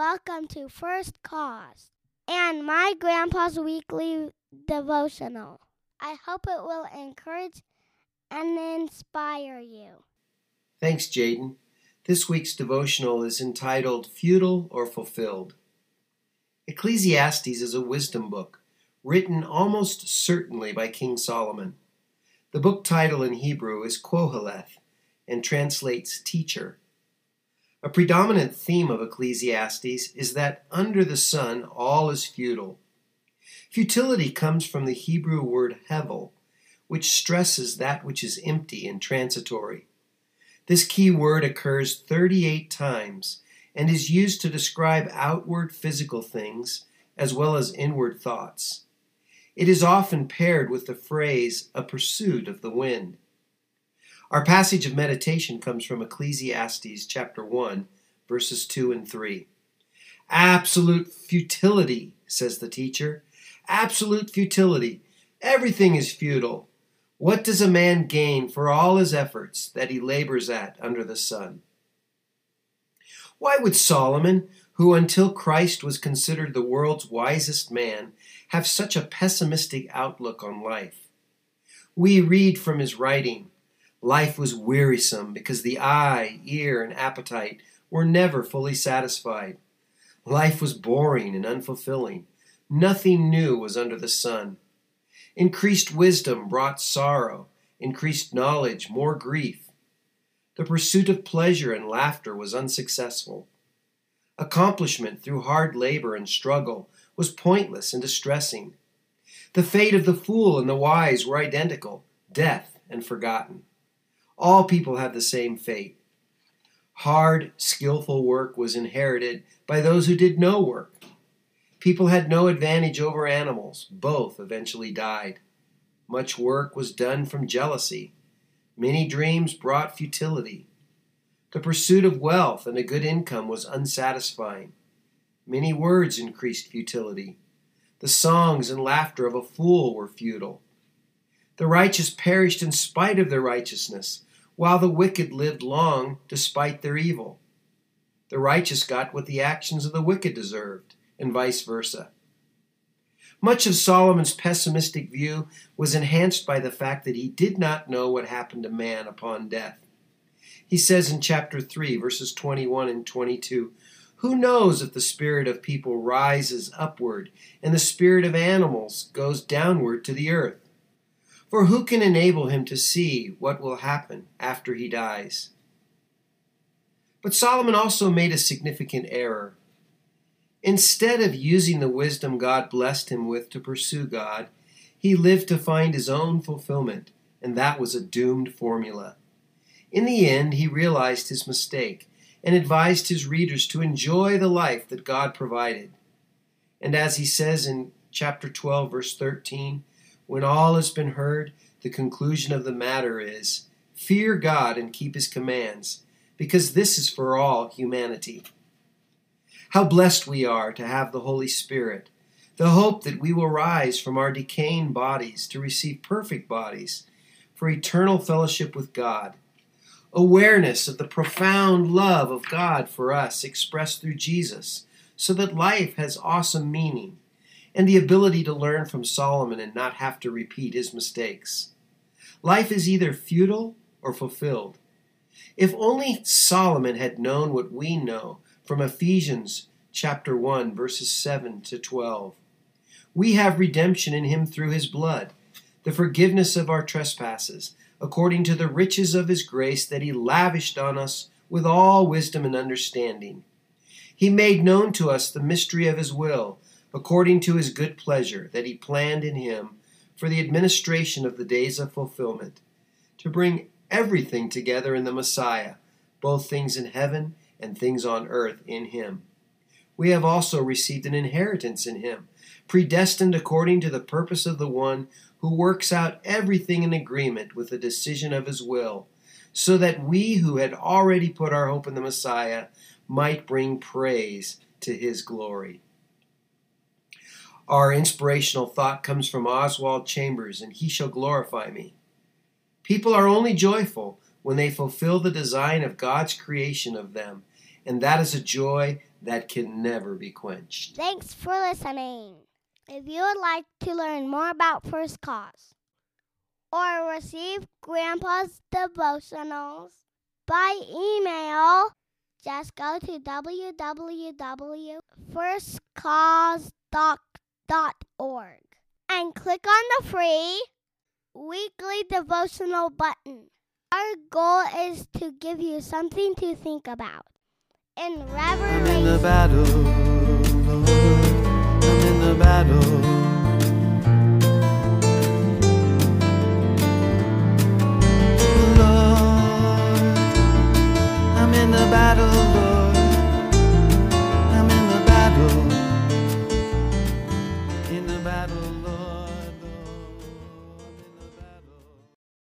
welcome to First Cause and my grandpa's weekly devotional. I hope it will encourage and inspire you. Thanks, Jaden. This week's devotional is entitled Futile or Fulfilled. Ecclesiastes is a wisdom book written almost certainly by King Solomon. The book title in Hebrew is Qoheleth and translates teacher. A predominant theme of Ecclesiastes is that under the sun all is futile. Futility comes from the Hebrew word hevel, which stresses that which is empty and transitory. This key word occurs 38 times and is used to describe outward physical things as well as inward thoughts. It is often paired with the phrase, a pursuit of the wind. Our passage of meditation comes from Ecclesiastes chapter 1, verses 2 and 3. Absolute futility, says the teacher. Absolute futility. Everything is futile. What does a man gain for all his efforts that he labors at under the sun? Why would Solomon, who until Christ was considered the world's wisest man, have such a pessimistic outlook on life? We read from his writing Life was wearisome because the eye, ear, and appetite were never fully satisfied. Life was boring and unfulfilling. Nothing new was under the sun. Increased wisdom brought sorrow, increased knowledge, more grief. The pursuit of pleasure and laughter was unsuccessful. Accomplishment through hard labor and struggle was pointless and distressing. The fate of the fool and the wise were identical death and forgotten. All people have the same fate. Hard, skillful work was inherited by those who did no work. People had no advantage over animals. Both eventually died. Much work was done from jealousy. Many dreams brought futility. The pursuit of wealth and a good income was unsatisfying. Many words increased futility. The songs and laughter of a fool were futile. The righteous perished in spite of their righteousness, while the wicked lived long despite their evil. The righteous got what the actions of the wicked deserved, and vice versa. Much of Solomon's pessimistic view was enhanced by the fact that he did not know what happened to man upon death. He says in chapter 3, verses 21 and 22 Who knows if the spirit of people rises upward and the spirit of animals goes downward to the earth? For who can enable him to see what will happen after he dies? But Solomon also made a significant error. Instead of using the wisdom God blessed him with to pursue God, he lived to find his own fulfillment, and that was a doomed formula. In the end, he realized his mistake and advised his readers to enjoy the life that God provided. And as he says in chapter 12, verse 13, when all has been heard, the conclusion of the matter is fear God and keep his commands, because this is for all humanity. How blessed we are to have the Holy Spirit, the hope that we will rise from our decaying bodies to receive perfect bodies for eternal fellowship with God. Awareness of the profound love of God for us expressed through Jesus, so that life has awesome meaning and the ability to learn from Solomon and not have to repeat his mistakes. Life is either futile or fulfilled. If only Solomon had known what we know from Ephesians chapter 1 verses 7 to 12. We have redemption in him through his blood, the forgiveness of our trespasses, according to the riches of his grace that he lavished on us with all wisdom and understanding. He made known to us the mystery of his will according to his good pleasure that he planned in him for the administration of the days of fulfillment, to bring everything together in the Messiah, both things in heaven and things on earth in him. We have also received an inheritance in him, predestined according to the purpose of the one who works out everything in agreement with the decision of his will, so that we who had already put our hope in the Messiah might bring praise to his glory. Our inspirational thought comes from Oswald Chambers, and he shall glorify me. People are only joyful when they fulfill the design of God's creation of them and that is a joy that can never be quenched. Thanks for listening. If you would like to learn more about First Cause or receive Grandpa's devotionals by email, just go to www.firstcause.org and click on the free weekly devotional button. Our goal is to give you something to think about. In I'm